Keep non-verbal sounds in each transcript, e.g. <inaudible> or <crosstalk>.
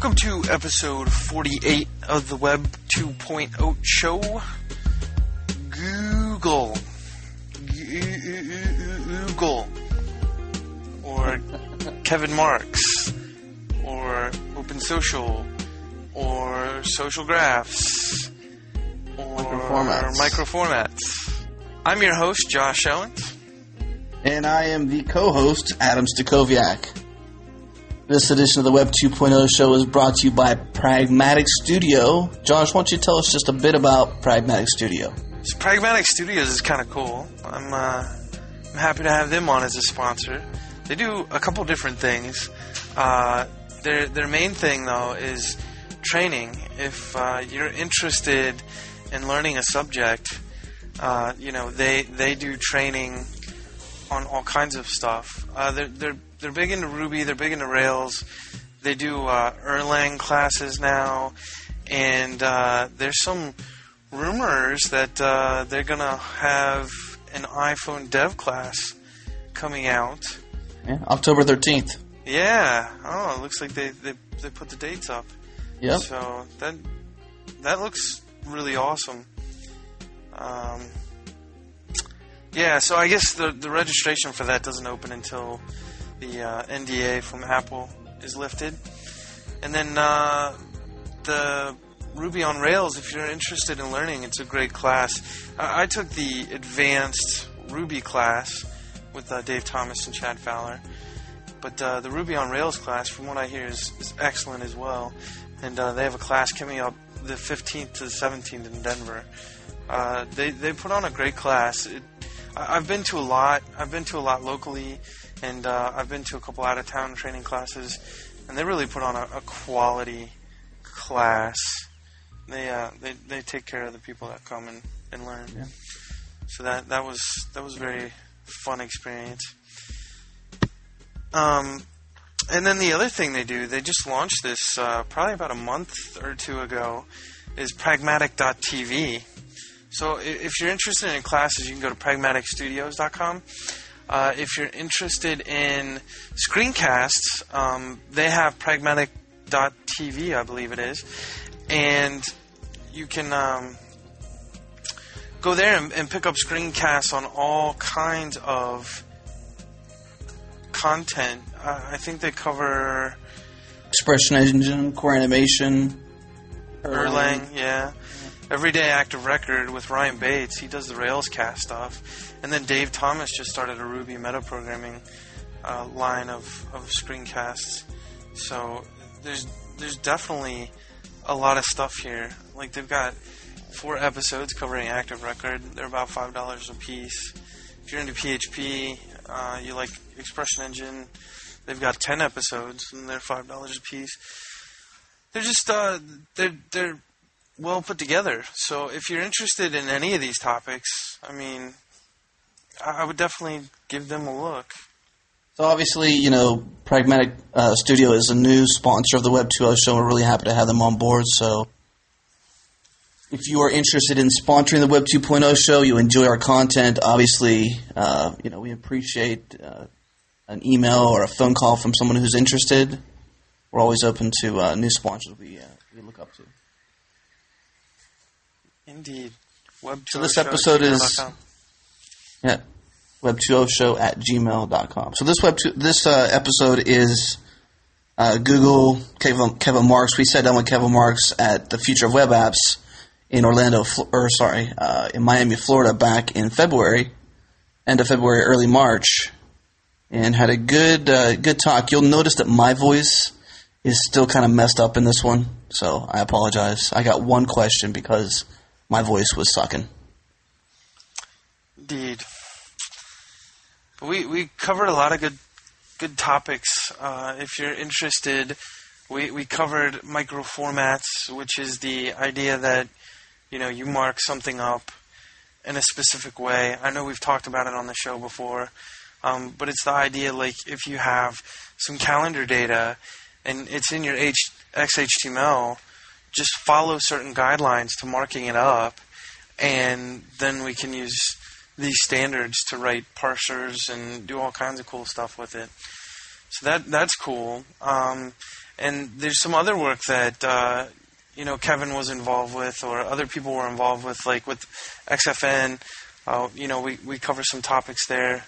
Welcome to episode 48 of the Web 2.0 show. Google. Google. Or Kevin Marks. Or Open Social. Or Social Graphs. Or Microformats. Microformats. I'm your host, Josh Owens. And I am the co-host, Adam Stacoviak. This edition of the Web 2.0 show is brought to you by Pragmatic Studio. Josh, why don't you tell us just a bit about Pragmatic Studio? So Pragmatic Studios is kind of cool. I'm uh, I'm happy to have them on as a sponsor. They do a couple different things. Uh, their their main thing though is training. If uh, you're interested in learning a subject, uh, you know they they do training on all kinds of stuff. Uh, they're they're they're big into Ruby. They're big into Rails. They do uh, Erlang classes now, and uh, there's some rumors that uh, they're gonna have an iPhone dev class coming out. Yeah, October 13th. Yeah. Oh, it looks like they they, they put the dates up. Yep. So that that looks really awesome. Um, yeah, so I guess the the registration for that doesn't open until the uh, NDA from Apple is lifted, and then uh, the Ruby on Rails. If you're interested in learning, it's a great class. I, I took the advanced Ruby class with uh, Dave Thomas and Chad Fowler. But uh, the Ruby on Rails class, from what I hear, is, is excellent as well. And uh, they have a class coming up the 15th to the 17th in Denver. Uh, they they put on a great class. It, I've been to a lot. I've been to a lot locally, and uh, I've been to a couple out of town training classes, and they really put on a, a quality class. They uh, they they take care of the people that come and, and learn. Yeah. So that that was that was a very fun experience. Um, and then the other thing they do, they just launched this uh, probably about a month or two ago, is pragmatic.tv. So if you're interested in classes, you can go to pragmaticstudios.com. Uh, if you're interested in screencasts, um, they have pragmatic.tv, I believe it is, and you can um, go there and, and pick up screencasts on all kinds of content. Uh, I think they cover Expression Engine, Core Animation, Erlang, yeah. Everyday Active Record with Ryan Bates. He does the Rails cast stuff. And then Dave Thomas just started a Ruby metaprogramming uh, line of, of screencasts. So there's there's definitely a lot of stuff here. Like they've got four episodes covering Active Record. They're about five dollars a piece. If you're into PHP, uh, you like Expression Engine, they've got ten episodes and they're five dollars a piece. They're just uh, they're they're well put together. So if you're interested in any of these topics, I mean, I would definitely give them a look. So obviously, you know, Pragmatic uh, Studio is a new sponsor of the Web 2.0 show. We're really happy to have them on board. So if you are interested in sponsoring the Web 2.0 show, you enjoy our content, obviously, uh, you know, we appreciate uh, an email or a phone call from someone who's interested. We're always open to uh, new sponsors we, uh, we look up to. Indeed. Web So this episode is- Yeah, web20 show at gmail.com. So this web two, this uh, episode is uh, Google Kevin, Kevin Marks. We sat down with Kevin Marks at the Future of Web Apps in Orlando, or sorry, uh, in Miami, Florida, back in February, end of February, early March, and had a good uh, good talk. You'll notice that my voice is still kind of messed up in this one, so I apologize. I got one question because my voice was sucking. Indeed. We we covered a lot of good good topics. Uh, if you're interested, we we covered micro formats, which is the idea that you know you mark something up in a specific way. I know we've talked about it on the show before, um, but it's the idea like if you have some calendar data and it's in your H- XHTML, just follow certain guidelines to marking it up, and then we can use these standards to write parsers and do all kinds of cool stuff with it. So that that's cool. Um, and there's some other work that uh, you know Kevin was involved with, or other people were involved with, like with XFN. Uh, you know, we, we cover some topics there,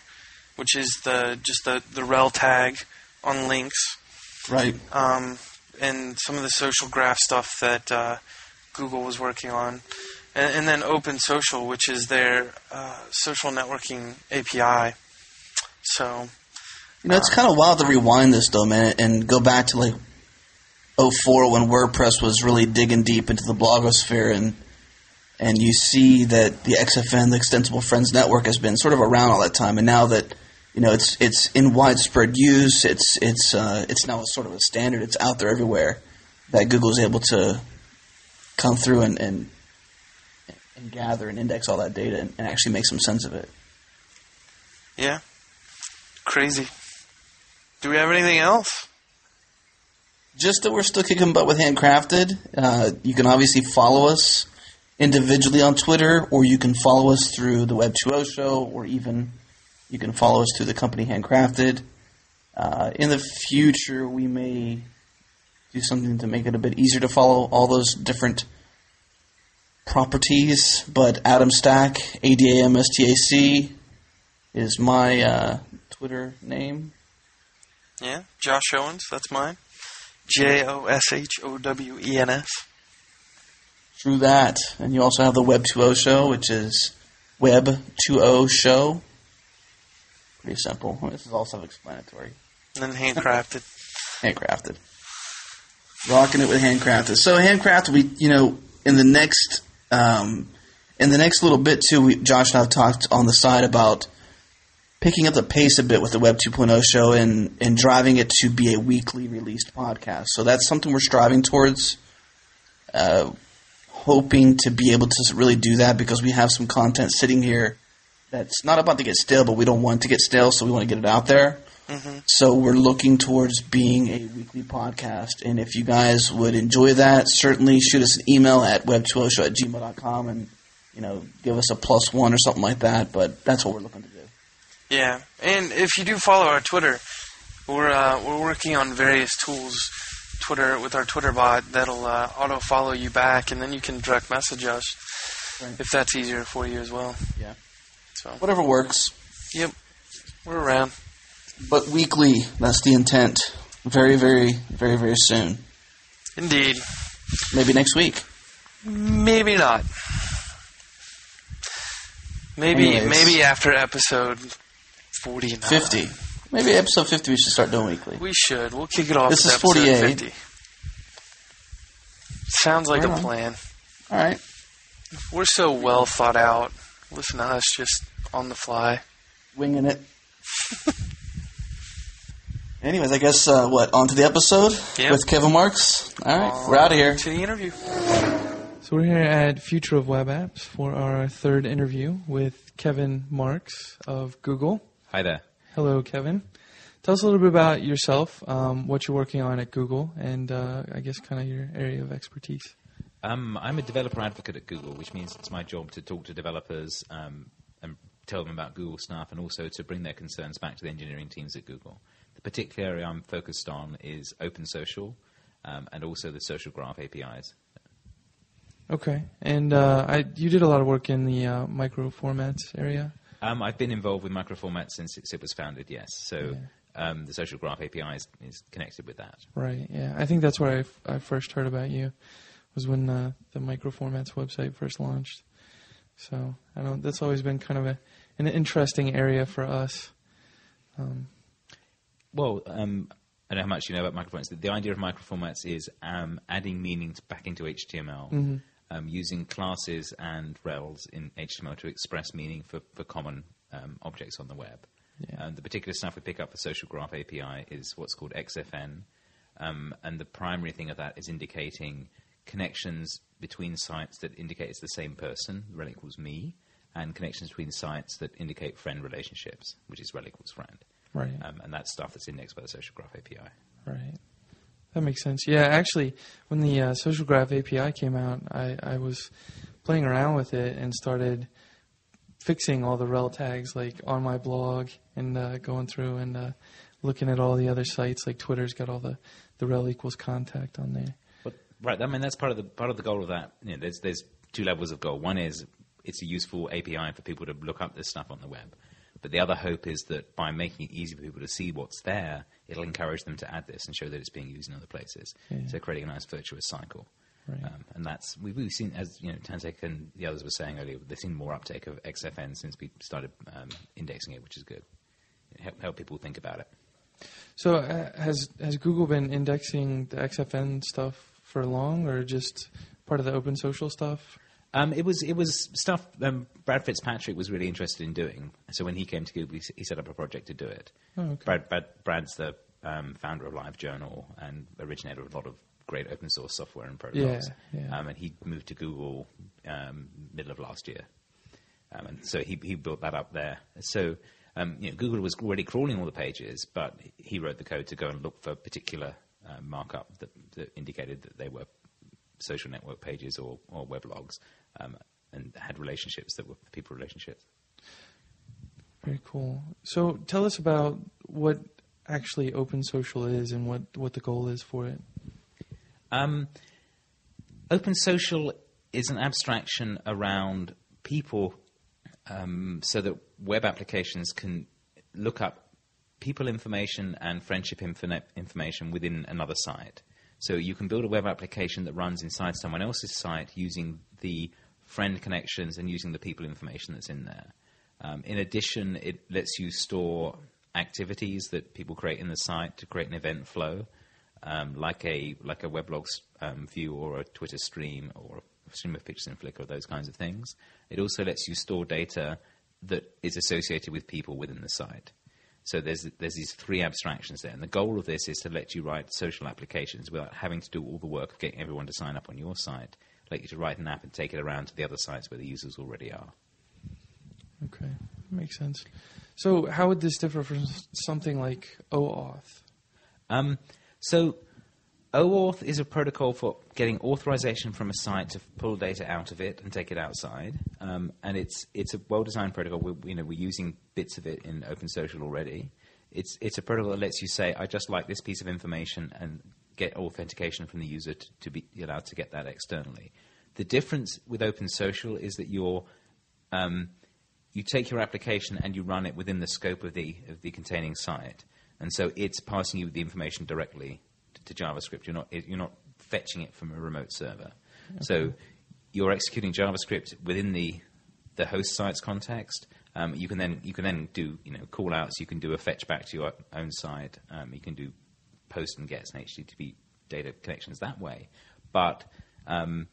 which is the just the the rel tag on links, right? Um, and some of the social graph stuff that uh, Google was working on, and, and, then Open Social, which is their uh, social networking API. So, you know, it's kind of wild to rewind this though, man, and go back to like 04 when WordPress was really digging deep into the blogosphere and and you see that the XFN, the Extensible Friends Network, has been sort of around all that time, and now that you know it's it's in widespread use, it's it's uh, it's now sort of a standard. It's out there everywhere. That Google is able to come through and, and and gather and index all that data and, and actually make some sense of it. Yeah, crazy. Do we have anything else? Just that we're still kicking butt with Handcrafted. Uh, you can obviously follow us individually on Twitter, or you can follow us through the Web 2.0 show, or even you can follow us through the company Handcrafted. Uh, in the future, we may do something to make it a bit easier to follow all those different properties. But Adam Stack, A D A M S T A C, is my uh, Twitter name. Yeah, Josh Owens, that's mine. J O S H O W E N S. Through that. And you also have the Web 2.0 show, which is Web 2.0 show. Pretty simple. This is all self explanatory. And then handcrafted. <laughs> handcrafted. Rocking it with handcrafted. So handcrafted, we you know in the next um, in the next little bit too, we, Josh and I have talked on the side about picking up the pace a bit with the Web 2.0 show and, and driving it to be a weekly released podcast. So that's something we're striving towards. Uh, hoping to be able to really do that because we have some content sitting here that's not about to get stale, but we don't want to get stale, so we want to get it out there. Mm-hmm. So we're looking towards being a weekly podcast. And if you guys would enjoy that, certainly shoot us an email at web2oshow at gmail.com and, you know, give us a plus one or something like that. But that's what we're looking to do. Yeah, and if you do follow our Twitter, we're uh, we're working on various tools, Twitter with our Twitter bot that'll uh, auto follow you back, and then you can direct message us right. if that's easier for you as well. Yeah. So whatever works. Yep, we're around. But weekly, that's the intent. Very, very, very, very soon. Indeed. Maybe next week. Maybe not. Maybe Anyways. maybe after episode 49. 50. Maybe episode 50 we should start doing weekly. We should. We'll kick it off This is 48. 50. Sounds like a plan. All right. We're so well thought out. Listen to us just on the fly. Winging it. Anyways, I guess, uh, what, on to the episode yep. with Kevin Marks? All right, we're out of here. To the interview. So we're here at Future of Web Apps for our third interview with Kevin Marks of Google. Hi there. Hello, Kevin. Tell us a little bit about yourself, um, what you're working on at Google, and uh, I guess kind of your area of expertise. Um, I'm a developer advocate at Google, which means it's my job to talk to developers um, and tell them about Google stuff and also to bring their concerns back to the engineering teams at Google. The particular area I'm focused on is open social um, and also the social graph APIs. Okay, and uh, I, you did a lot of work in the uh, micro formats area. Um, I've been involved with microformat since it was founded. Yes, so yeah. um, the Social Graph API is, is, connected with that. Right. Yeah, I think that's where I, f- I first heard about you was when uh, the microformats website first launched. So I know that's always been kind of a, an interesting area for us. Um, well, um, I don't know how much you know about microformats. The idea of microformats is um, adding meaning back into HTML. Mm-hmm um, using classes and rels in HTML to express meaning for, for common um, objects on the web. Yeah. Um, the particular stuff we pick up for Social Graph API is what's called XFN, um, and the primary thing of that is indicating connections between sites that indicate it's the same person, rel equals me, and connections between sites that indicate friend relationships, which is rel equals friend. Right. Um, and that's stuff that's indexed by the Social Graph API. Right. That makes sense. Yeah, actually, when the uh, Social Graph API came out, I, I was playing around with it and started fixing all the rel tags like on my blog and uh, going through and uh, looking at all the other sites. Like Twitter's got all the the rel equals contact on there. Right, I mean that's part of the part of the goal of that. You know, there's there's two levels of goal. One is it's a useful API for people to look up this stuff on the web. But the other hope is that by making it easy for people to see what's there, it'll encourage them to add this and show that it's being used in other places. Yeah. So creating a nice virtuous cycle. Right. Um, and that's we've, we've seen, as you know, Tantek and the others were saying earlier, they've seen more uptake of XFN since we started um, indexing it, which is good. Help, help people think about it. So uh, has has Google been indexing the XFN stuff for long, or just part of the open social stuff? Um, it was it was stuff um, Brad Fitzpatrick was really interested in doing. So when he came to Google, he, set up a project to do it. Oh, okay. Brad, Brad, Brad's the um, founder of LiveJournal and originator of a lot of great open source software and protocols. Yeah, yeah. Um, and he moved to Google um, middle of last year, um, and so he he built that up there. So. Um, you know, Google was already crawling all the pages, but he wrote the code to go and look for particular uh, markup that, that indicated that they were social network pages or, or weblogs um, and had relationships that were people relationships. Very cool. So tell us about what actually open social is and what, what the goal is for it. Um, open social is an abstraction around people um, so that web applications can look up people information and friendship info- information within another site. So you can build a web application that runs inside someone else's site using the friend connections and using the people information that's in there. Um, in addition, it lets you store activities that people create in the site to create an event flow, um, like a like a weblogs um, view or a Twitter stream or a stream of pictures in Flickr, or those kinds of things. It also lets you store data that is associated with people within the site. So there's there's these three abstractions there, and the goal of this is to let you write social applications without having to do all the work of getting everyone to sign up on your site. Let you to write an app and take it around to the other sites where the users already are. Okay, makes sense. So how would this differ from something like OAuth? Um, so OAuth is a protocol for getting authorization from a site to pull data out of it and take it outside, um, and it's it's a well-designed protocol. We're, you know, we're using bits of it in OpenSocial already. It's it's a protocol that lets you say, "I just like this piece of information," and get authentication from the user to, to be allowed to get that externally. The difference with OpenSocial is that you're um, you take your application and you run it within the scope of the of the containing site, and so it's passing you the information directly to, JavaScript. You're not you're not fetching it from a remote server. So you're executing JavaScript within the the host site's context. Um, you can then you can then do you know call outs. You can do a fetch back to your own site. Um, you can do post and gets and HTTP data connections that way, but um,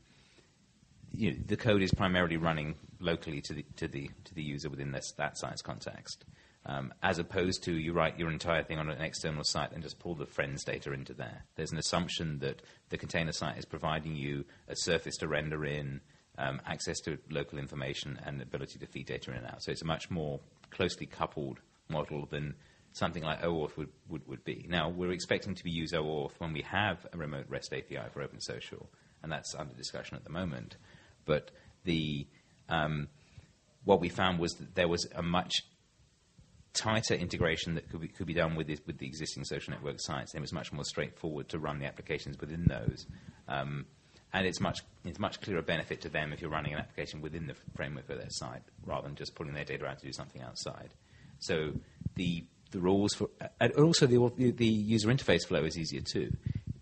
you know, the code is primarily running locally to the to the to the user within this, that site's context, um, as opposed to you write your entire thing on an external site and just pull the friends data into there. There's an assumption that the container site is providing you a surface to render in, um, access to local information, and the ability to feed data in and out. So it's a much more closely coupled model than something like OAuth would, would, would be. Now, we're expecting to be use OAuth when we have a remote REST API for OpenSocial, and that's under discussion at the moment. But the um, what we found was that there was a much tighter integration that could be, could be done with, this, with the existing social network sites. It was much more straightforward to run the applications within those. Um, and it's much, it's much clearer benefit to them if you're running an application within the framework of their site rather than just pulling their data out to do something outside. So the, the rules for, and also the, the user interface flow is easier too.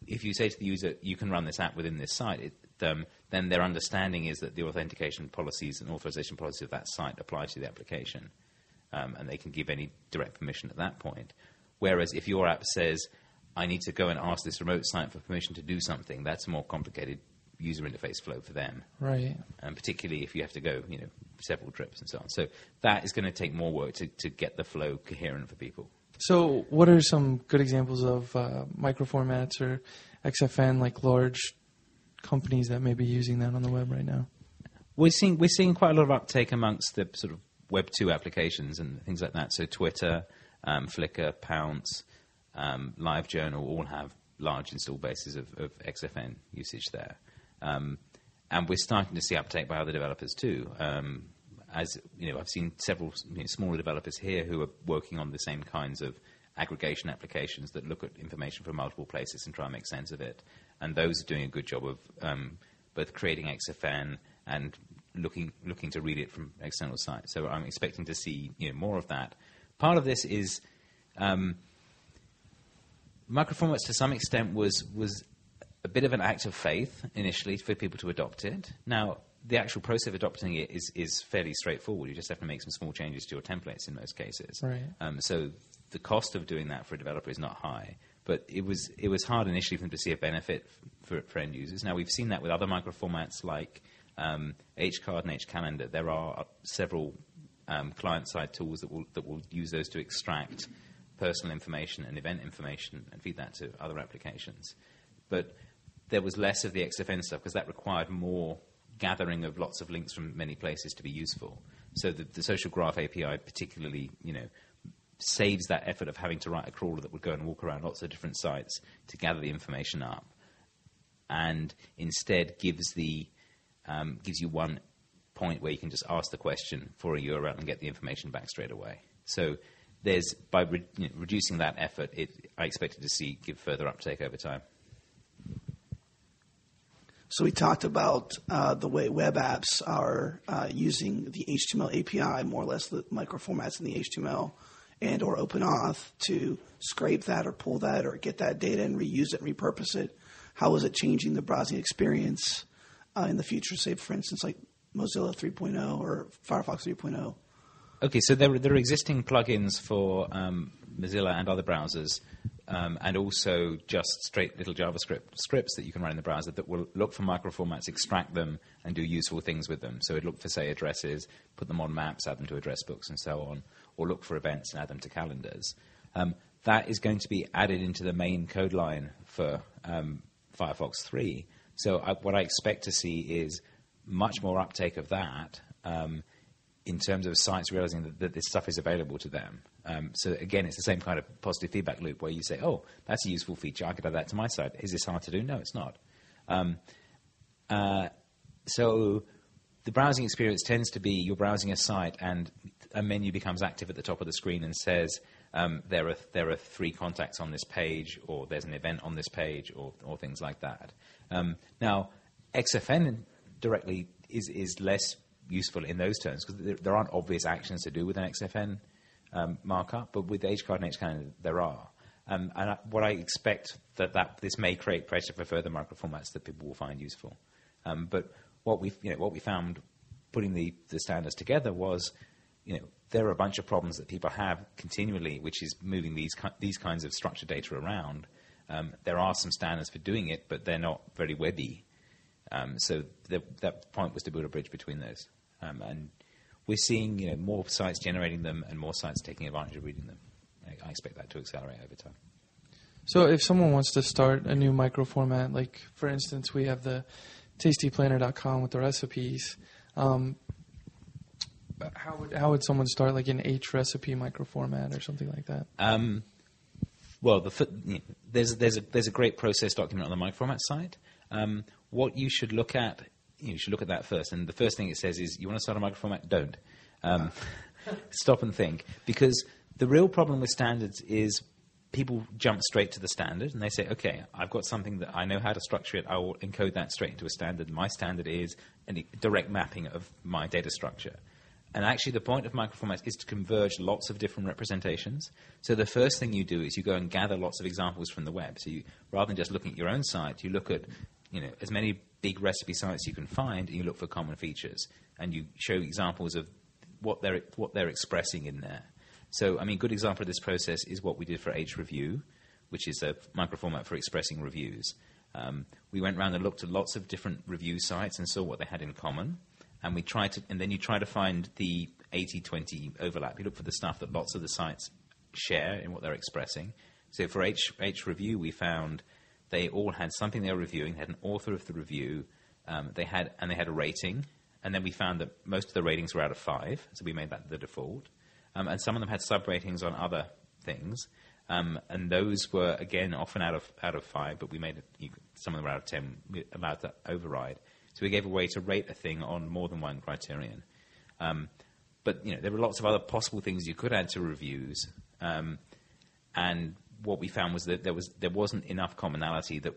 If you say to the user, you can run this app within this site, it, um, then their understanding is that the authentication policies and authorization policies of that site apply to the application um, and they can give any direct permission at that point. Whereas if your app says, I need to go and ask this remote site for permission to do something, that's a more complicated user interface flow for them. Right. And particularly if you have to go, you know, several trips and so on. So that is going to take more work to, to get the flow coherent for people. So, what are some good examples of uh, microformats or XFN, like large companies that may be using that on the web right now? We're seeing we're seeing quite a lot of uptake amongst the sort of Web two applications and things like that. So Twitter, um, Flickr, Pownce, um, LiveJournal all have large install bases of, of XFN usage there, um, and we're starting to see uptake by other developers too. Um, as you know, I've seen several you know, smaller developers here who are working on the same kinds of aggregation applications that look at information from multiple places and try and make sense of it. And those are doing a good job of um, both creating XFN and looking looking to read it from external sites. So I'm expecting to see you know, more of that. Part of this is um, microformats to some extent was was a bit of an act of faith initially for people to adopt it. Now the actual process of adopting it is, is fairly straightforward. You just have to make some small changes to your templates in most cases. Right. Um, so the cost of doing that for a developer is not high, but it was it was hard initially for them to see a benefit for, for end users. Now we've seen that with other microformats like um, HCard and HCalendar. There are several um, client-side tools that will that will use those to extract personal information and event information and feed that to other applications. But there was less of the XFN stuff because that required more gathering of lots of links from many places to be useful. So the, the, social graph API particularly, you know, saves that effort of having to write a crawler that would go and walk around lots of different sites to gather the information up, and instead gives the um, gives you one point where you can just ask the question for a URL and get the information back straight away. So there's by re- you know, reducing that effort, it, I expected to see give further uptake over time. So we talked about uh, the way web apps are uh, using the HTML API, more or less the microformats in the HTML and or OpenAuth to scrape that or pull that or get that data and reuse it and repurpose it. How is it changing the browsing experience uh, in the future, say, for instance, like Mozilla 3.0 or Firefox 3.0? Okay, so there, there are existing plugins for um, Mozilla and other browsers, um, and also just straight little JavaScript scripts that you can run in the browser that will look for microformats, extract them, and do useful things with them. So it look for, say, addresses, put them on maps, add them to address books, and so on, or look for events and add them to calendars. Um, that is going to be added into the main code line for um, Firefox 3. So I, what I expect to see is much more uptake of that um, in terms of sites realizing that, that, this stuff is available to them. Um, so again, it's the same kind of positive feedback loop where you say, "Oh, that's a useful feature. I could add that to my site. Is this hard to do? No, it's not." Um, uh, so the browsing experience tends to be you're browsing a site and a menu becomes active at the top of the screen and says um, there are there are three contacts on this page, or there's an event on this page, or or things like that. Um, now, XFN directly is is less useful in those terms because there, there, aren't obvious actions to do with an XFN um, markup, but with HCard and HCalendar there are. Um, and I, what I expect that, that this may create pressure for further microformats that people will find useful. Um, but what we you know, what we found putting the, the standards together was, you know, there are a bunch of problems that people have continually, which is moving these these kinds of structured data around. Um, there are some standards for doing it, but they're not very webby. Um, so the, that point was to build a bridge between those. Um, and we're seeing you know, more sites generating them and more sites taking advantage of reading them. I, I expect that to accelerate over time. So if someone wants to start a new micro format, like for instance, we have the tastyplanner.com with the recipes. Um, how would how would someone start like an H recipe microformat or something like that? Um, well, the, you there's there's a there's a great process document on the microformat site. Um, what you should look at you should look at that first. And the first thing it says is, you want to start a microformat? Don't. Um, <laughs> stop and think. Because the real problem with standards is people jump straight to the standard and they say, okay, I've got something that I know how to structure it. I will encode that straight into a standard. My standard is a direct mapping of my data structure. And actually, the point of microformats is to converge lots of different representations. So the first thing you do is you go and gather lots of examples from the web. So you, rather than just looking at your own site, you look at you know as many big recipe sites you can find, and you look for common features, and you show examples of what they're what they're expressing in there. So, I mean, good example of this process is what we did for H Review, which is a microformat for expressing reviews. Um, we went around and looked at lots of different review sites and saw what they had in common, and we tried to, and then you try to find the 80-20 overlap. You look for the stuff that lots of the sites share in what they're expressing. So for H, H Review, we found they all had something they were reviewing. They had an author of the review. Um, they had and they had a rating. And then we found that most of the ratings were out of five, so we made that the default. Um, and some of them had sub ratings on other things. Um, and those were again often out of out of five, but we made it, you, some of them were out of ten. We allowed that override, so we gave a way to rate a thing on more than one criterion. Um, but you know there were lots of other possible things you could add to reviews, um, and what we found was that there was there wasn't enough commonality that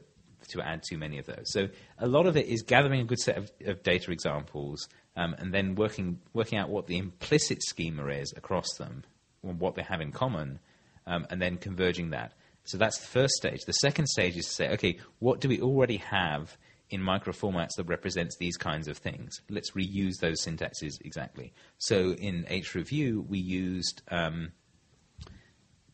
to add too many of those. So a lot of it is gathering a good set of, of data examples um, and then working working out what the implicit schema is across them, what they have in common, um, and then converging that. So that's the first stage. The second stage is to say, okay, what do we already have in microformats that represents these kinds of things? Let's reuse those syntaxes exactly. So in hreview, we used um,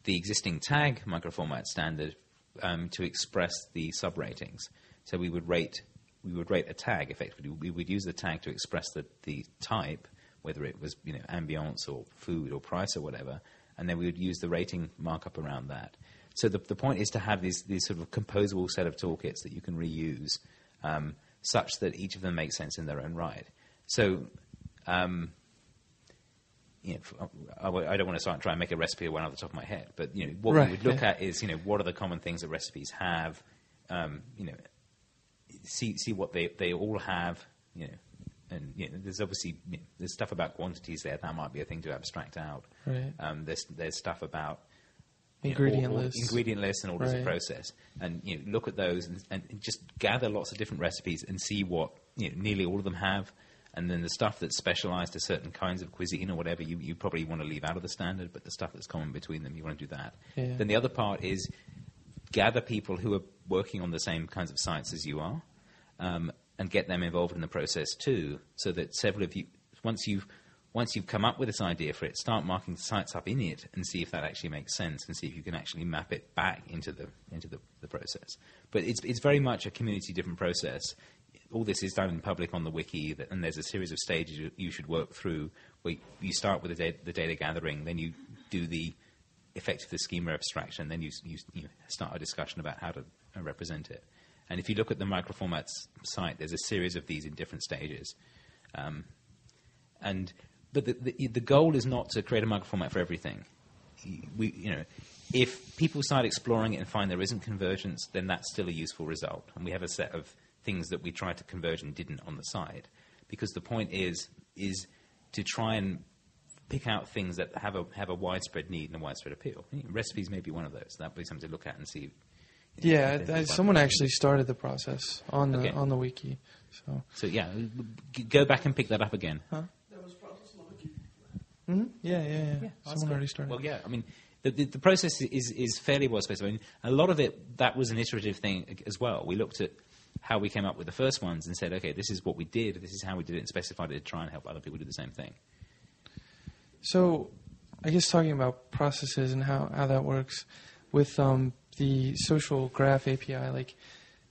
the existing tag microformat standard um, to express the subratings. So we would rate we would rate a tag effectively. We would use the tag to express the, the type, whether it was you know ambience or food or price or whatever, and then we would use the rating markup around that. So the, the point is to have these, these sort of composable set of toolkits that you can reuse, um, such that each of them makes sense in their own right. So um, you know, I don't want to start trying to make a recipe one off the top of my head, but you know, what right, we would look yeah. at is, you know, what are the common things that recipes have? Um, you know, see see what they they all have. You know, and you know, there's obviously you know, there's stuff about quantities there that might be a thing to abstract out. Right. Um, there's there's stuff about ingredient lists, ingredient lists, and orders right. of process, and you know, look at those and, and, just gather lots of different recipes and see what you know, nearly all of them have and then the stuff that's specialized to certain kinds of cuisine or whatever, you, you probably want to leave out of the standard, but the stuff that's common between them, you want to do that. Yeah. Then the other part is gather people who are working on the same kinds of sites as you are um, and get them involved in the process too, so that several of you, once you've once you've come up with this idea for it, start marking sites up in it and see if that actually makes sense and see if you can actually map it back into the into the, the process. But it's it's very much a community driven process all this is done in public on the wiki, and there's a series of stages you, should work through. Where you start with the data, the data gathering, then you do the effect of the schema abstraction, then you, you, you, start a discussion about how to uh, represent it. And if you look at the microformats site, there's a series of these in different stages. Um, and but the, the, the goal is not to create a microformat for everything. We, you know, if people start exploring it and find there isn't convergence, then that's still a useful result. And we have a set of things that we tried to converge and didn't on the side. Because the point is is to try and pick out things that have a have a widespread need and a widespread appeal. Recipes may be one of those. That'd be something to look at and see. You know, yeah, I, someone actually started the process on the okay. on the wiki. So so yeah, go back and pick that up again. Huh? Mm-hmm. Yeah, yeah, yeah. yeah someone already started. Well, yeah. I mean, the, the, the, process is is fairly well specified. I mean, a lot of it that was an iterative thing as well. We looked at how we came up with the first ones and said, okay, this is what we did, this is how we did it, and specified it to try and help other people do the same thing. So, I guess talking about processes and how, how that works with um, the social graph API, like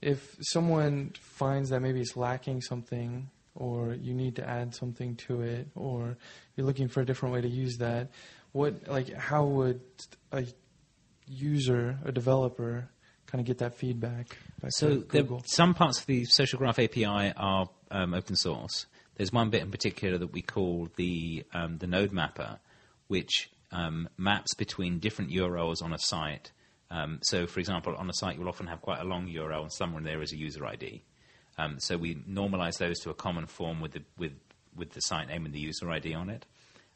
if someone finds that maybe it's lacking something or you need to add something to it or you're looking for a different way to use that, what like how would a user, a developer, kind of get that feedback? so some parts of the Social Graph API are um, open source. There's one bit in particular that we call the um, the node mapper, which um, maps between different URLs on a site. Um, so, for example, on a site you'll often have quite a long URL, and somewhere in there is a user ID. Um, so we normalize those to a common form with the with with the site name and the user ID on it.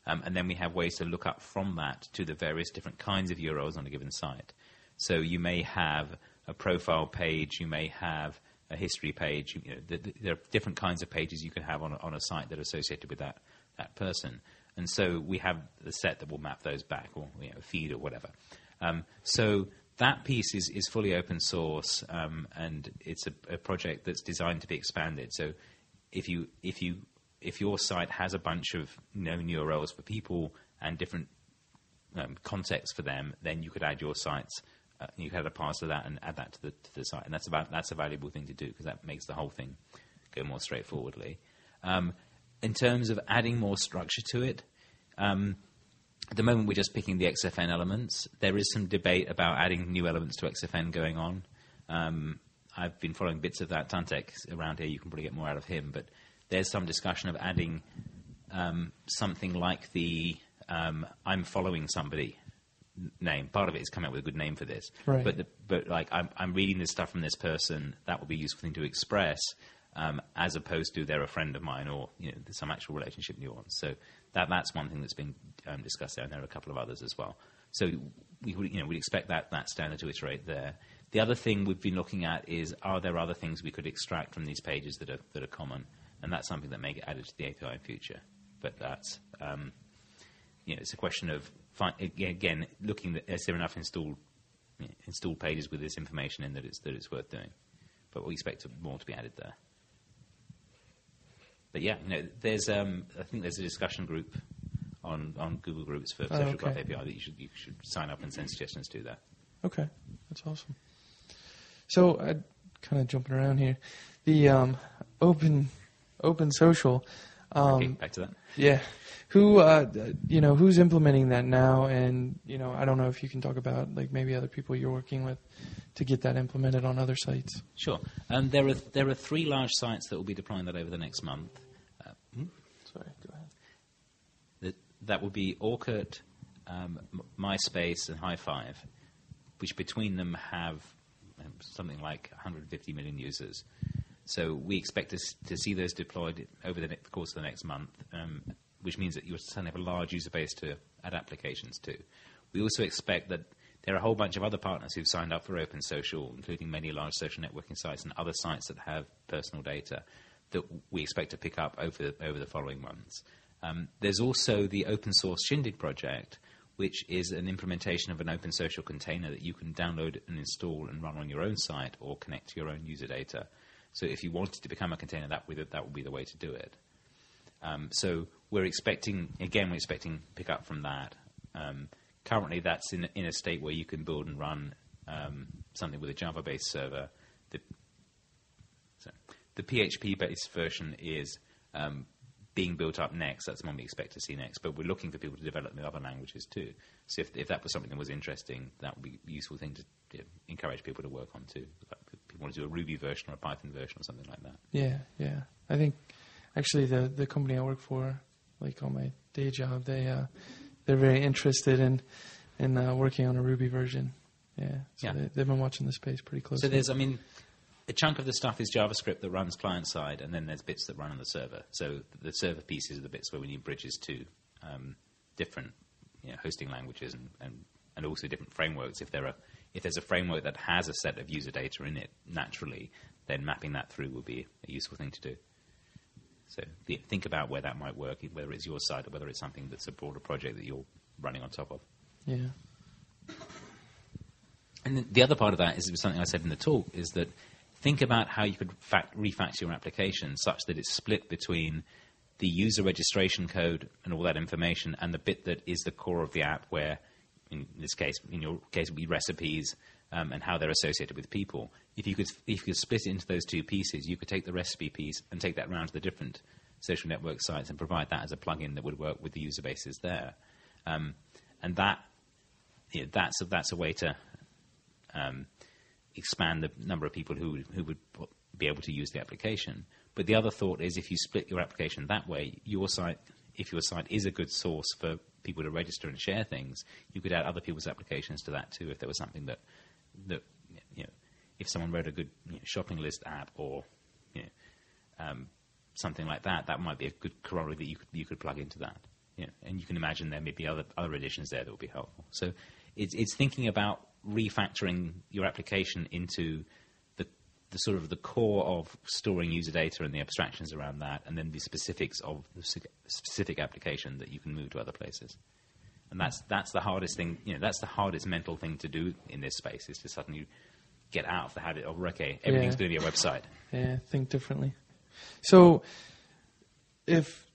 Um, and then we have ways to look up from that to the various different kinds of URLs on a given site. So you may have a profile page, you may have a history page. You know, the, the, there are different kinds of pages you can have on a, on a site that are associated with that, that person. And so we have the set that will map those back, or you know, feed or whatever. Um, so that piece is, is fully open source, um, and it's a, a, project that's designed to be expanded. So if you if you if your site has a bunch of known URLs for people and different um, contexts for them, then you could add your sites uh, you add a pass of that and add that to the, to the site. And that's, about, that's a valuable thing to do because that makes the whole thing go more straightforwardly. Um, in terms of adding more structure to it, um, at the moment we're just picking the XFN elements. There is some debate about adding new elements to XFN going on. Um, I've been following bits of that. Tantek around here, you can probably get more out of him, but there's some discussion of adding um, something like the um, I'm following somebody name. Part of it is coming up with a good name for this. Right. But the, but like I'm I'm reading this stuff from this person. That would be a useful thing to express. Um, as opposed to they're a friend of mine or you know, some actual relationship nuance. So that that's one thing that's been um, discussed there, and there are a couple of others as well. So we would, you know, we'd expect that, that standard to iterate there. The other thing we've been looking at is are there other things we could extract from these pages that are, that are common? And that's something that may get added to the API in future. But that's, um, you know, it's a question of, again, looking at is there enough installed, installed pages with this information in that it's, that it's worth doing. But we expect more to be added there. But yeah, there's, um, I think there's a discussion group on, on Google Groups for Oh, Social okay. Graph API that you should, you should sign up and send suggestions to that. Okay, that's awesome. So, uh, kind of jumping around here, the um, open open social. Um, okay, back to that. Yeah, who uh, you know who's implementing that now, and you know I don't know if you can talk about like maybe other people you're working with to get that implemented on other sites. Sure. Um, there are there are three large sites that will be deploying that over the next month. Uh, hmm? Sorry, go ahead. that that would be Orkut, um, MySpace, and hi5, which between them have um, something like 150 million users. So we expect to, to see those deployed over the, ne- the course of the next month, um, which means that you'll suddenly have a large user base to add applications to. We also expect that there are a whole bunch of other partners who've signed up for Open Social, including many large social networking sites and other sites that have personal data that we expect to pick up over over the following months. Um, there's also the open source Shindig project, which is an implementation of an open social container that you can download and install and run on your own site or connect to your own user data. So if you wanted to become a container, that would that would be the way to do it. Um, so we're expecting again, we're expecting pick up from that. Um, currently, that's in in a state where you can build and run um, something with a Java-based server. The, so the PHP-based version is um, being built up next. That's the one we expect to see next. But we're looking for people to develop in other languages too. So if, if that was something that was interesting, that would be a useful thing to you know, encourage people to work on too. Like people want to do a Ruby version or a Python version or something like that. Yeah, yeah. I think actually the the company I work for, like on my day job, they uh, they're very interested in in uh, working on a Ruby version. Yeah, so Yeah. They, they've been watching the space pretty closely. So there's, I mean, a chunk of the stuff is JavaScript that runs client side, and then there's bits that run on the server. So the server pieces are the bits where we need bridges to um, different you know, hosting languages and, and, and also different frameworks. If there are if there's a framework that has a set of user data in it naturally, then mapping that through would be a useful thing to do. So think about where that might work, whether it's your side or whether it's something that's a broader project that you're running on top of. yeah, And the other part of that is something I said in the talk is that think about how you could fact, refactor your application such that it's split between the user registration code and all that information and the bit that is the core of the app where in this case in your case would be recipes um, and how they're associated with people if you could if you could split it into those two pieces you could take the recipe piece and take that around to the different social network sites and provide that as a plugin that would work with the user bases there um, and that you know, that's a, that's a way to um, expand the number of people who who would be able to use the application. But the other thought is if you split your application that way, your site, if your site is a good source for people to register and share things, you could add other people's applications to that too. If there was something that that you know, if someone wrote a good you know, shopping list app or you know, um, something like that, that might be a good corollary that you could you could plug into that. You know, and you can imagine there may be other other additions there that would be helpful. So it's it's thinking about refactoring your application into the sort of the core of storing user data and the abstractions around that, and then the specifics of the specific application that you can move to other places. And that's that's the hardest thing. You know, that's the hardest mental thing to do in this space is to suddenly get out of the habit of okay, everything's Yeah. going to be a website. yeah. Think differently. So, if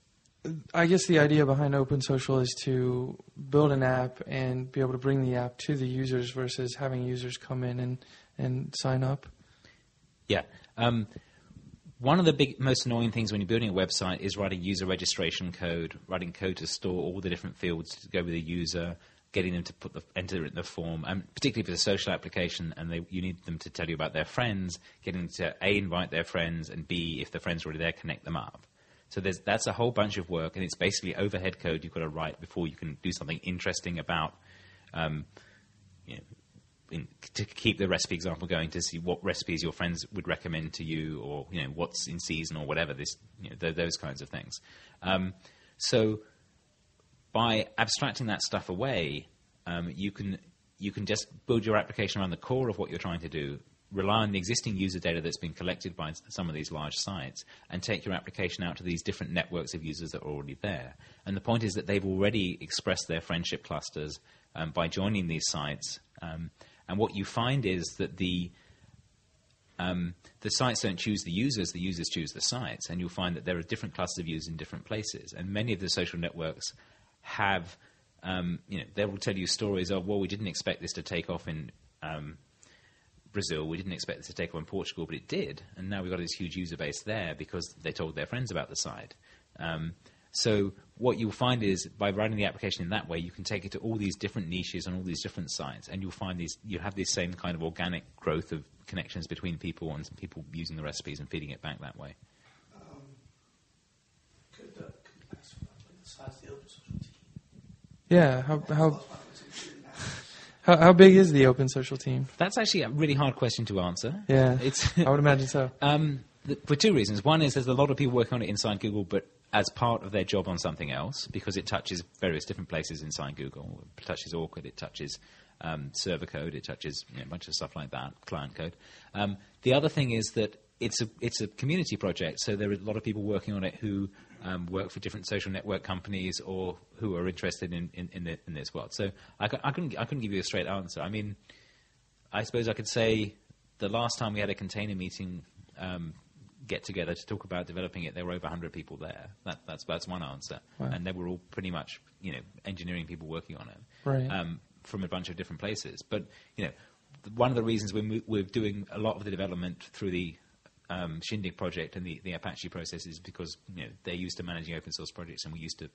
I guess the idea behind Open Social is to build an app and be able to bring the app to the users versus having users come in and and sign up. Yeah. Um, one of the big, most annoying things when you're building a website is writing user registration code, writing code to store all the different fields to go with the user, getting them to put the, enter it in the form, and particularly if it's a social application and they, you need them to tell you about their friends, getting to A, invite their friends, and B, if the friends are already there, connect them up. So that's a whole bunch of work, and it's basically overhead code you've got to write before you can do something interesting about um, you know, in, to keep the recipe example going to see what recipes your friends would recommend to you, or you know what's in season or whatever. This you know, th- those kinds of things. Um, so by abstracting that stuff away, um, you can you can just build your application around the core of what you're trying to do, rely on the existing user data that's been collected by some of these large sites, and take your application out to these different networks of users that are already there. And the point is that they've already expressed their friendship clusters um, by joining these sites. Um, and what you find is that the um, the sites don't choose the users, the users choose the sites, and you'll find that there are different clusters of users in different places. And many of the social networks have, um, you know, they will tell you stories of, well, we didn't expect this to take off in um, Brazil, we didn't expect this to take off in Portugal, but it did, and now we've got this huge user base there because they told their friends about the site. So what you'll find is by running the application in that way, you can take it to all these different niches on all these different sites, and you'll find these. You have this same kind of organic growth of connections between people and people using the recipes and feeding it back that way. Um, could, uh, could yeah, how how how, how big is the open social team? That's actually a really hard question to answer. Yeah, it's. I would imagine so. <laughs> Um, the, for two reasons. One is there's a lot of people working on it inside Google, but as part of their job on something else because it touches various different places inside Google. It touches Orkut, it touches um, server code, it touches you know, a bunch of stuff like that, client code. Um, the other thing is that it's a it's a community project, so there are a lot of people working on it who um, work for different social network companies or who are interested in in, in, the, in this world. So I, I, couldn't I couldn't give you a straight answer. I mean, I suppose I could say the last time we had a container meeting um, get together to talk about developing it, there were over 100 people there. That, that's that's one answer, wow. and they were all pretty much you know engineering people working on it right. um, from a bunch of different places. But you know, one of the reasons we're we're doing a lot of the development through the um, Shindig project and the, the Apache process is because you know they're used to managing open source projects, and we're used to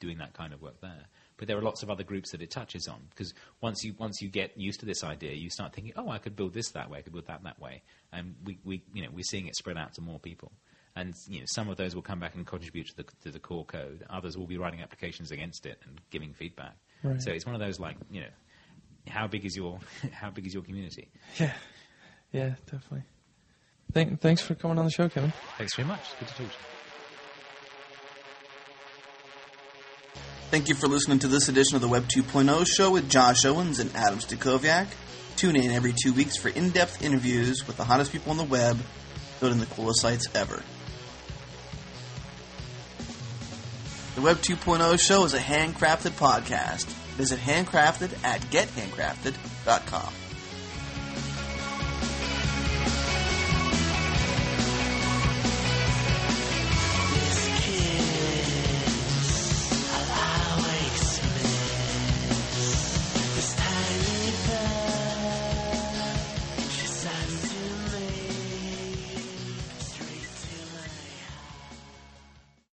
doing that kind of work there. But there are lots of other groups that it touches on because once you once you get used to this idea, you start thinking, oh, I could build this that way, I could build that that way, and we, we you know we're seeing it spread out to more people. And you know, some of those will come back and contribute to the, to the core code. Others will be writing applications against it and giving feedback. Right. So it's one of those like you know, how big is your <laughs> how big is your community? Yeah, yeah, definitely. Thank, thanks for coming on the show, Kevin. Thanks very much. Good to talk to you. Thank you for listening to this edition of the Web 2.0 show with Josh Owens and Adam Stacoviak. Tune in every two weeks for in depth interviews with the hottest people on the web, building the coolest sites ever. The Web 2.0 show is a handcrafted podcast. Visit handcrafted at gethandcrafted.com.